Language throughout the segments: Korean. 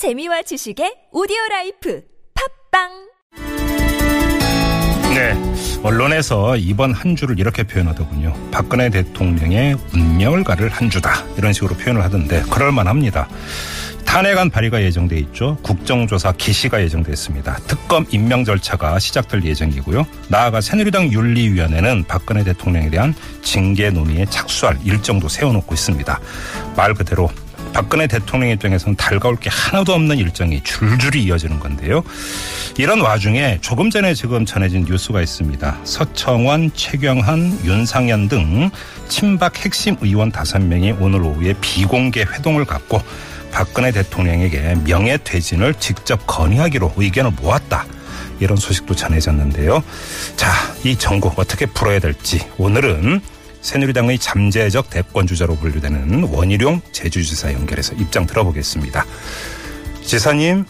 재미와 지식의 오디오 라이프 팟빵 네. 언론에서 이번 한 주를 이렇게 표현하더군요. 박근혜 대통령의 운명을 가를 한 주다. 이런 식으로 표현을 하던데 그럴만 합니다. 탄핵안 발의가 예정돼 있죠. 국정조사 개시가 예정돼 있습니다. 특검 임명 절차가 시작될 예정이고요. 나아가 새누리당 윤리위원회는 박근혜 대통령에 대한 징계 논의에 착수할 일정도 세워놓고 있습니다. 말 그대로 박근혜 대통령 입장에서는 달가울 게 하나도 없는 일정이 줄줄이 이어지는 건데요. 이런 와중에 조금 전에 지금 전해진 뉴스가 있습니다. 서청원, 최경환, 윤상현 등 친박 핵심 의원 5명이 오늘 오후에 비공개 회동을 갖고 박근혜 대통령에게 명예 퇴진을 직접 건의하기로 의견을 모았다. 이런 소식도 전해졌는데요. 자, 이 전국 어떻게 풀어야 될지 오늘은 새누리당의 잠재적 대권 주자로 분류되는 원희룡 제주지사 연결해서 입장 들어보겠습니다. 지사님.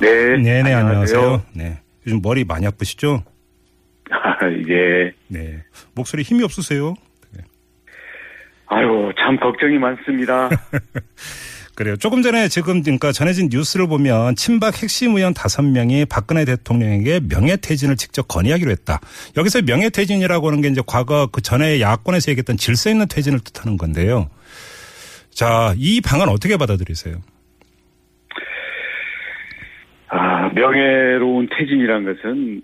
네. 네네, 안녕하세요. 네. 요즘 머리 많이 아프시죠? 아, 예. 네. 목소리 힘이 없으세요? 네. 아유, 참 걱정이 많습니다. 그래요. 조금 전에 지금 그러니까 전해진 뉴스를 보면 친박 핵심 의원 다섯 명이 박근혜 대통령에게 명예퇴진을 직접 건의하기로 했다. 여기서 명예퇴진이라고 하는 게 이제 과거 그 전에 야권에서 얘기했던 질서 있는 퇴진을 뜻하는 건데요. 자, 이 방안 어떻게 받아들이세요? 아, 명예로운 퇴진이란 것은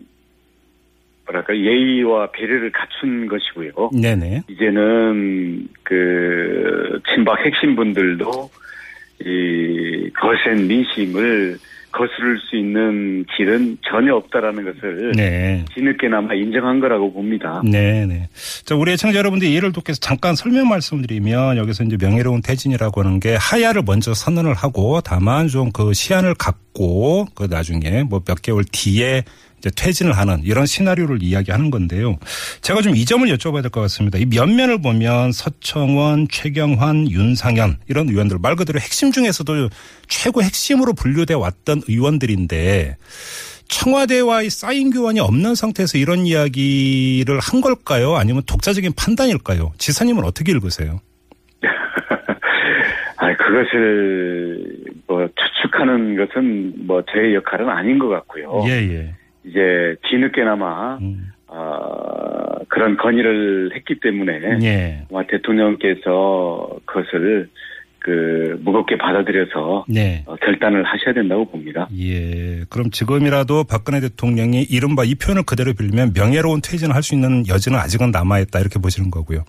뭐랄까 예의와 배려를 갖춘 것이고요. 네네. 이제는 그 친박 핵심 분들도 이 거센 민심을 거스를 수 있는 길은 전혀 없다라는 것을 네. 뒤늦게나마 인정한 거라고 봅니다. 네 네. 자, 우리 애청자 여러분들 이해를 돕기 위해서 잠깐 설명 말씀드리면 여기서 이제 명예로운 퇴진이라고 하는 게 하야를 먼저 선언을 하고 다만 좀 그 시한을 갖고 그 나중에 뭐 몇 개월 뒤에 퇴진을 하는 이런 시나리오를 이야기하는 건데요. 제가 좀 이 점을 여쭤봐야 될 것 같습니다. 이 면면을 보면 서청원, 최경환, 윤상현 이런 의원들 말 그대로 핵심 중에서도 최고 핵심으로 분류돼 왔던 의원들인데 청와대와의 사인 교환이 없는 상태에서 이런 이야기를 한 걸까요? 아니면 독자적인 판단일까요? 지사님은 어떻게 읽으세요? 아, 그것을 뭐 추측하는 것은 뭐 제 역할은 아닌 것 같고요. 예, 예. 이제 뒤늦게나마 음. 어, 그런 건의를 했기 때문에 예. 대통령께서 그것을 그 무겁게 받아들여서 네. 어, 결단을 하셔야 된다고 봅니다. 예. 그럼 지금이라도 박근혜 대통령이 이른바 이 표현을 그대로 빌리면 명예로운 퇴진을 할 수 있는 여지는 아직은 남아 있다 이렇게 보시는 거고요.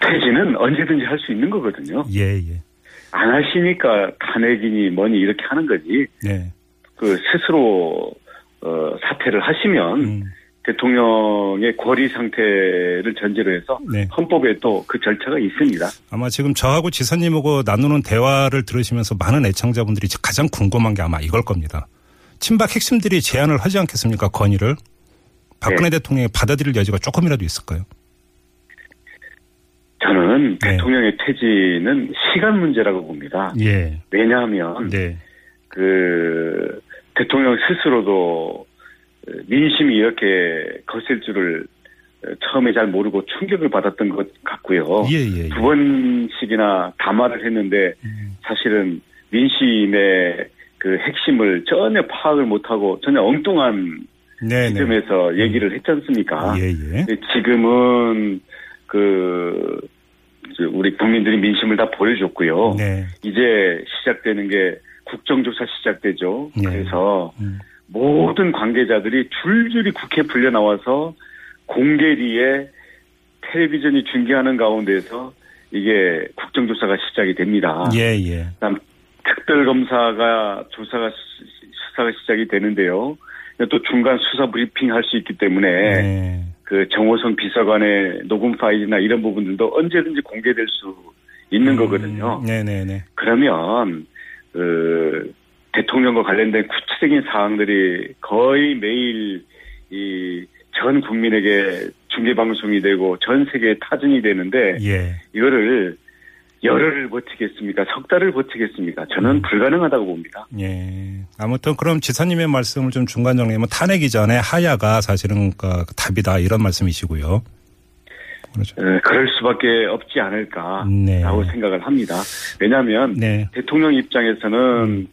퇴진은 언제든지 할 수 있는 거거든요. 예, 예. 안 하시니까 탄핵이니 뭐니 이렇게 하는 거지. 네. 그 스스로 어, 사퇴를 하시면 음. 대통령의 권리 상태를 전제로 해서 네. 헌법에 또 그 절차가 있습니다. 아마 지금 저하고 지사님하고 나누는 대화를 들으시면서 많은 애청자분들이 가장 궁금한 게 아마 이걸 겁니다. 친박 핵심들이 제안을 하지 않겠습니까? 건의를. 박근혜 대통령이 받아들일 여지가 조금이라도 있을까요? 저는 네. 대통령의 퇴진은 시간 문제라고 봅니다. 예. 왜냐하면 네. 그 대통령 스스로도 민심이 이렇게 거셀 줄을 처음에 잘 모르고 충격을 받았던 것 같고요. 예, 예. 예. 두 번씩이나 담화를 했는데 음. 사실은 민심의 그 핵심을 전혀 파악을 못하고 전혀 엉뚱한 네네. 시점에서 얘기를 했지 않습니까? 예, 예. 지금은 그 우리 국민들이 민심을 다 보여줬고요. 네. 이제 시작되는 게 국정조사 시작되죠. 네. 그래서 음. 모든 관계자들이 줄줄이 국회 불려 나와서 공개리에 텔레비전이 중계하는 가운데서 이게 국정조사가 시작이 됩니다. 예, 예. 그다음 특별검사가 조사가 시- 수사가 시작이 되는데요. 또 중간 수사 브리핑 할 수 있기 때문에 네. 그 정호성 비서관의 녹음 파일이나 이런 부분들도 언제든지 공개될 수 있는 거거든요. 음, 네네네. 그러면 그 대통령과 관련된 구체적인 사항들이 거의 매일 이 전 국민에게 중계 방송이 되고 전 세계에 타진이 되는데 예. 이거를 열흘을 버티겠습니까? 석 달을 버티겠습니까? 저는 음. 불가능하다고 봅니다. 예. 아무튼 그럼 지사님의 말씀을 좀 중간 정리하면 탄핵 이전에 하야가 사실은 그 답이다 이런 말씀이시고요. 그렇죠. 에, 그럴 수밖에 없지 않을까라고 네. 생각을 합니다. 왜냐하면 네. 대통령 입장에서는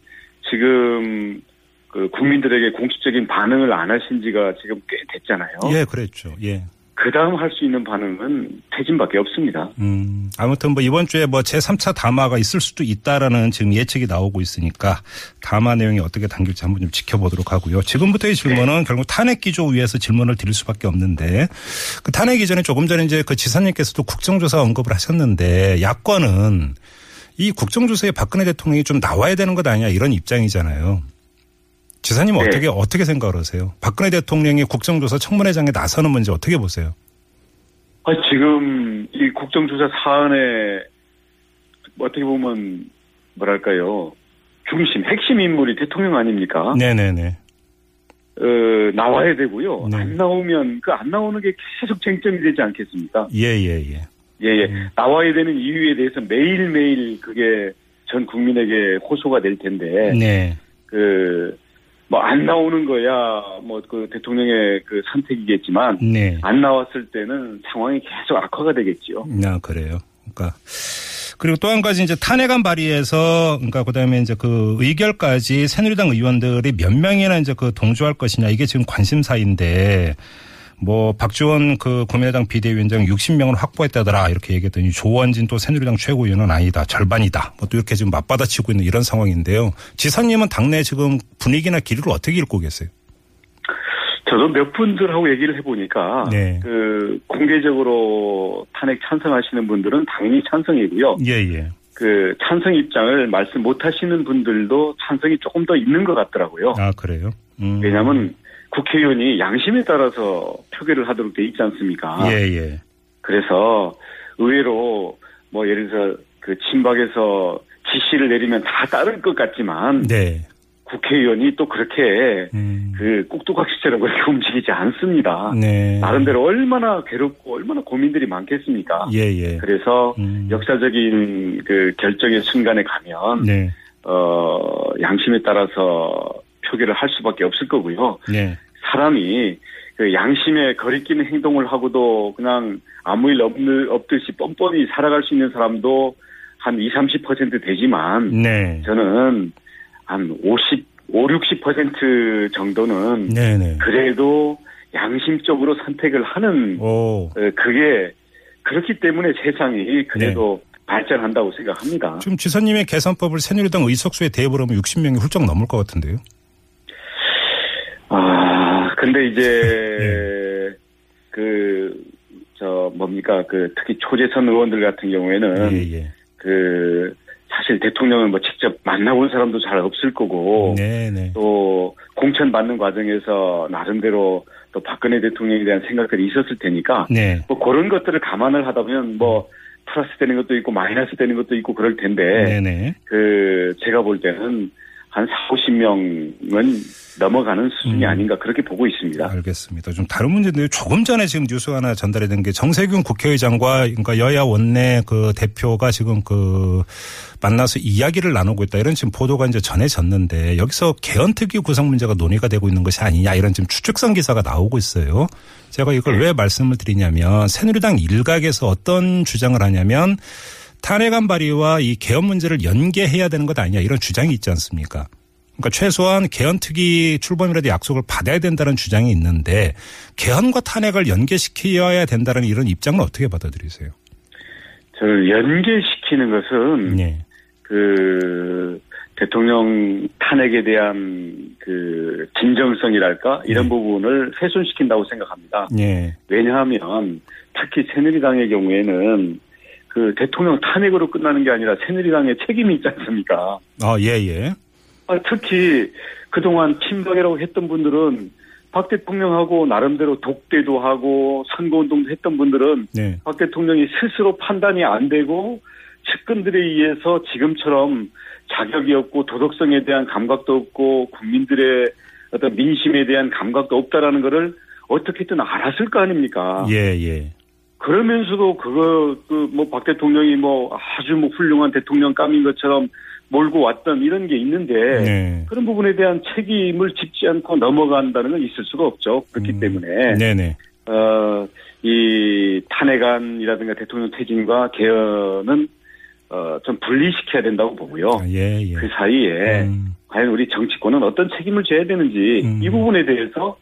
지금 그 국민들에게 공식적인 반응을 안 하신 지가 지금 꽤 됐잖아요. 예, 그랬죠. 예. 그 다음 할 수 있는 반응은 퇴진밖에 없습니다. 음, 아무튼 뭐 이번 주에 뭐 제3차 담화가 있을 수도 있다라는 지금 예측이 나오고 있으니까 담화 내용이 어떻게 당길지 한번 좀 지켜보도록 하고요. 지금부터의 질문은 네. 결국 탄핵 기조 위에서 질문을 드릴 수밖에 없는데 그 탄핵 이전에 조금 전에 이제 그 지사님께서도 국정조사 언급을 하셨는데 야권은 이 국정조사에 박근혜 대통령이 좀 나와야 되는 것 아니냐 이런 입장이잖아요. 지사님 네. 어떻게 어떻게 생각을 하세요? 박근혜 대통령이 국정조사 청문회장에 나서는 문제 어떻게 보세요? 아, 지금 이 국정조사 사안에 어떻게 보면 뭐랄까요 중심 핵심 인물이 대통령 아닙니까? 네네네. 어, 나와야 되고요. 네. 안 나오면 그 안 나오는 게 계속 쟁점이 되지 않겠습니까? 예예예. 예, 예. 예, 예. 음. 나와야 되는 이유에 대해서 매일매일 그게 전 국민에게 호소가 될 텐데. 네. 그, 뭐, 안 나오는 거야, 뭐, 그 대통령의 그 선택이겠지만. 네. 안 나왔을 때는 상황이 계속 악화가 되겠지요. 아, 그래요. 그러니까. 그리고 또 한 가지 이제 탄핵안 발의해서 그러니까 그다음에 이제 그 의결까지 새누리당 의원들이 몇 명이나 이제 그 동조할 것이냐 이게 지금 관심사인데 뭐 박지원 그 국민의당 비대위원장 60명을 확보했다더라 이렇게 얘기했더니 조원진 또 새누리당 최고위원은 아니다 절반이다 뭐 또 이렇게 지금 맞받아치고 있는 이런 상황인데요. 지사님은 당내 지금 분위기나 길이를 어떻게 읽고 계세요? 저도 몇 분들하고 얘기를 해보니까 네. 그 공개적으로 탄핵 찬성하시는 분들은 당연히 찬성이고요. 예예. 예. 그 찬성 입장을 말씀 못 하시는 분들도 찬성이 조금 더 있는 것 같더라고요. 아 그래요? 음. 왜냐하면 국회의원이 양심에 따라서 표결을 하도록 돼 있지 않습니까? 예, 예. 그래서 의외로 뭐 예를 들어서 그 친박에서 지시를 내리면 다 따를 것 같지만 네. 국회의원이 또 그렇게 음. 그 꼭두각시처럼 그렇게 움직이지 않습니다. 네. 나름대로 얼마나 괴롭고 얼마나 고민들이 많겠습니까? 예, 예. 그래서 음. 역사적인 그 결정의 순간에 가면 네. 어 양심에 따라서 표기를 할 수밖에 없을 거고요. 네. 사람이 그 양심에 거리끼는 행동을 하고도 그냥 아무 일 없는, 없듯이 뻔뻔히 살아갈 수 있는 사람도 한 20, 30% 되지만 네. 저는 한 50, 5, 60% 정도는 네네. 그래도 양심적으로 선택을 하는 오. 어, 그게 그렇기 때문에 세상이 그래도 네. 발전한다고 생각합니다. 지금 지사님의 개선법을 새누리당 의석수에 대입을 하면 60명이 훌쩍 넘을 것 같은데요. 아, 근데 이제, 네. 그, 저, 뭡니까, 그, 특히 초재선 의원들 같은 경우에는, 예, 예. 그, 사실 대통령을 뭐 직접 만나본 사람도 잘 없을 거고, 네네. 네. 또, 공천 받는 과정에서 나름대로 또 박근혜 대통령에 대한 생각들이 있었을 테니까, 네. 뭐 그런 것들을 감안을 하다 보면 뭐, 플러스 되는 것도 있고 마이너스 되는 것도 있고 그럴 텐데, 네네. 그, 제가 볼 때는 한 4, 50명은 넘어가는 수준이 음. 아닌가 그렇게 보고 있습니다. 알겠습니다. 좀 다른 문제인데요. 조금 전에 지금 뉴스 하나 전달이 된 게 정세균 국회의장과 그러니까 여야 원내 그 대표가 지금 그 만나서 이야기를 나누고 있다 이런 지금 보도가 이제 전해졌는데 여기서 개헌특위 구성 문제가 논의가 되고 있는 것이 아니냐 이런 지금 추측성 기사가 나오고 있어요. 제가 이걸 네. 왜 말씀을 드리냐면 새누리당 일각에서 어떤 주장을 하냐면 탄핵안 발의와 이 개헌 문제를 연계해야 되는 것 아니냐 이런 주장이 있지 않습니까? 그러니까 최소한 개헌특위 출범이라도 약속을 받아야 된다는 주장이 있는데 개헌과 탄핵을 연계시켜야 된다는 이런 입장은 어떻게 받아들이세요? 저는 연계시키는 것은 네. 그 대통령 탄핵에 대한 그 진정성이랄까 이런 네. 부분을 훼손시킨다고 생각합니다. 네. 왜냐하면 특히 새누리당의 경우에는 그 대통령 탄핵으로 끝나는 게 아니라 새누리당의 책임이 있지 않습니까? 아, 예, 예. 아, 특히 그동안 친박이라고 했던 분들은 박 대통령하고 나름대로 독대도 하고 선거운동도 했던 분들은 네. 박 대통령이 스스로 판단이 안 되고 측근들에 의해서 지금처럼 자격이 없고 도덕성에 대한 감각도 없고 국민들의 어떤 민심에 대한 감각도 없다라는 거를 어떻게든 알았을 거 아닙니까? 예, 예. 그러면서도 그거 그 뭐 박 대통령이 뭐 아주 뭐 훌륭한 대통령감인 것처럼 몰고 왔던 이런 게 있는데 네. 그런 부분에 대한 책임을 짚지 않고 넘어간다는 건 있을 수가 없죠. 그렇기 음. 때문에 네네. 어 이 탄핵안이라든가 대통령 퇴진과 개헌은 어 좀 분리시켜야 된다고 보고요. 아, 예, 예. 그 사이에 음. 과연 우리 정치권은 어떤 책임을 져야 되는지 음. 이 부분에 대해서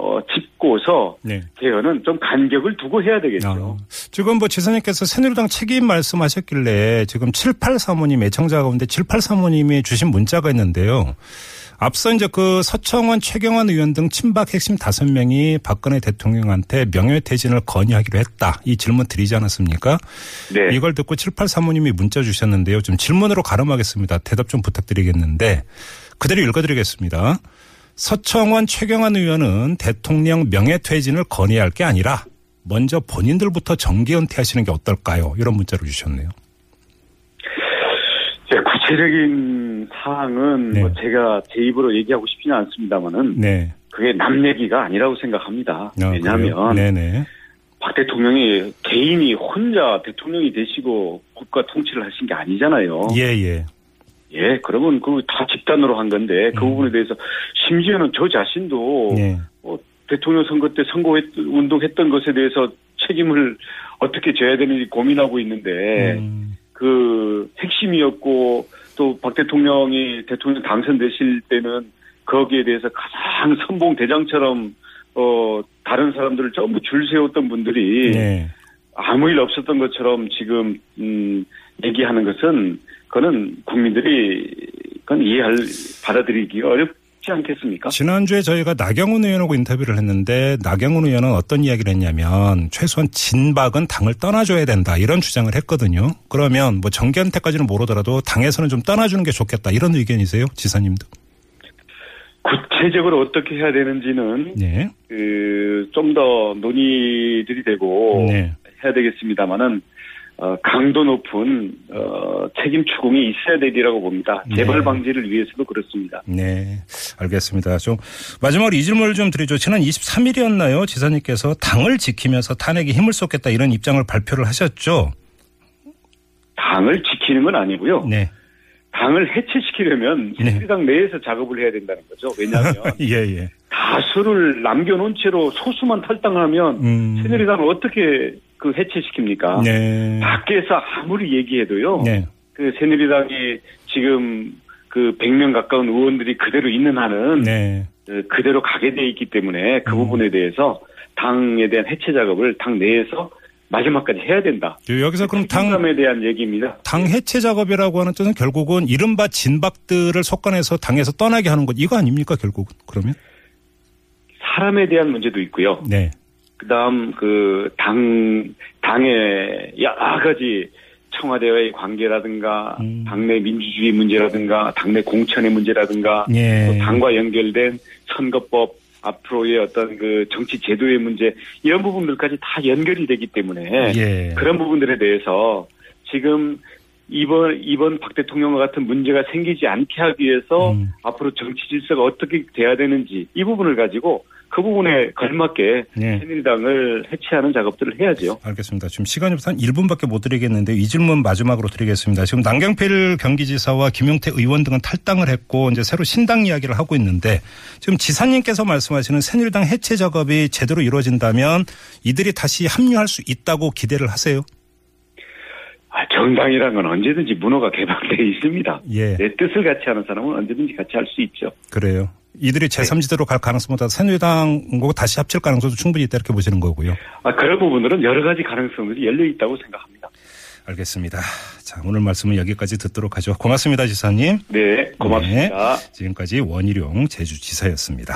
어, 짚고서 네. 개헌은 좀 간격을 두고 해야 되겠죠. 아, 지금 뭐 지사님께서 새누리당 책임 말씀하셨길래 지금 7835님 애청자 가운데 7835님이 주신 문자가 있는데요. 앞서 이제 그 서청원, 최경환 의원 등 친박 핵심 다섯 명이 박근혜 대통령한테 명예퇴진을 건의하기로 했다. 이 질문 드리지 않았습니까? 네. 이걸 듣고 7835님이 문자 주셨는데요. 좀 질문으로 가름하겠습니다. 대답 좀 부탁드리겠는데 그대로 읽어드리겠습니다. 서청원, 최경환 의원은 대통령 명예퇴진을 건의할 게 아니라 먼저 본인들부터 정기 은퇴하시는 게 어떨까요? 이런 문자를 주셨네요. 제 구체적인 사항은 네. 뭐 제가 제 입으로 얘기하고 싶지는 않습니다만은 네. 그게 남 얘기가 아니라고 생각합니다. 아, 왜냐하면 그래요? 네네. 박 대통령이 개인이 혼자 대통령이 되시고 국가 통치를 하신 게 아니잖아요. 예, 예. 예, 그러면 그 다 집단으로 한 건데 그 음. 부분에 대해서 심지어는 저 자신도 예. 어, 대통령 선거 때 선거 운동했던 것에 대해서 책임을 어떻게 져야 되는지 고민하고 있는데 음, 그 핵심이었고 또 박 대통령이 대통령 당선되실 때는 거기에 대해서 가장 선봉 대장처럼 어 다른 사람들을 전부 줄 세웠던 분들이 네. 아무 일 없었던 것처럼 지금 음 얘기하는 것은 그거는 국민들이 그건 이해할 받아들이기 어렵지 않겠습니까? 지난주에 저희가 나경원 의원하고 인터뷰를 했는데 나경원 의원은 어떤 이야기를 했냐면 최소한 진박은 당을 떠나줘야 된다 이런 주장을 했거든요. 그러면 뭐 정기한테까지는 모르더라도 당에서는 좀 떠나주는 게 좋겠다 이런 의견이세요, 지사님도? 구체적으로 어떻게 해야 되는지는 네. 그좀 더 논의들이 되고 네. 해야 되겠습니다만은 어, 강도 높은 어, 책임 추궁이 있어야 되리라고 봅니다. 네. 재발 방지를 위해서도 그렇습니다. 네, 알겠습니다. 좀 마지막으로 이 질문을 좀 드리죠. 지난 23일이었나요? 지사님께서 당을 지키면서 탄핵에 힘을 쏟겠다 이런 입장을 발표를 하셨죠. 당을 지키는 건 아니고요. 네, 당을 해체시키려면 네. 새누리당 내에서 작업을 해야 된다는 거죠. 왜냐하면 예, 예. 다수를 남겨놓은 채로 소수만 탈당하면 음, 새누리당을 어떻게 그 해체시킵니까? 네, 밖에서 아무리 얘기해도요. 네, 그 새누리당이 지금 그 100명 가까운 의원들이 그대로 있는 한은 네. 어, 그대로 가게 돼 있기 때문에 그 음. 부분에 대해서 당에 대한 해체 작업을 당 내에서 마지막까지 해야 된다. 여기서 그럼 당 책임감에 대한 얘기입니다. 당 해체 작업이라고 하는 뜻은 결국은 이른바 진박들을 속간해서 당에서 떠나게 하는 것 이거 아닙니까 결국은 그러면? 사람에 대한 문제도 있고요. 네, 그다음 그 당 당의 여러 가지 청와대와의 관계라든가 음. 당내 민주주의 문제라든가 당내 공천의 문제라든가 예, 또 당과 연결된 선거법 앞으로의 어떤 그 정치 제도의 문제 이런 부분들까지 다 연결이 되기 때문에 예, 그런 부분들에 대해서 지금 이번 이번 박 대통령과 같은 문제가 생기지 않게 하기 위해서 음. 앞으로 정치 질서가 어떻게 돼야 되는지 이 부분을 가지고 그 부분에 걸맞게 네. 새누리당을 해체하는 작업들을 해야죠. 알겠습니다. 지금 시간이 한 1분밖에 못 드리겠는데 이 질문 마지막으로 드리겠습니다. 지금 남경필 경기지사와 김용태 의원 등은 탈당을 했고 이제 새로 신당 이야기를 하고 있는데 지금 지사님께서 말씀하시는 새누리당 해체 작업이 제대로 이루어진다면 이들이 다시 합류할 수 있다고 기대를 하세요? 아, 정당이라는 건 언제든지 문호가 개방되어 있습니다. 예, 내 뜻을 같이 하는 사람은 언제든지 같이 할 수 있죠. 그래요. 이들이 제3지대로 갈 가능성보다 새누리당하고 다시 합칠 가능성도 충분히 있다 이렇게 보시는 거고요. 아, 그런 부분들은 여러 가지 가능성들이 열려 있다고 생각합니다. 알겠습니다. 자, 오늘 말씀은 여기까지 듣도록 하죠. 고맙습니다, 지사님. 네, 고맙습니다. 지금까지 원희룡 제주지사였습니다.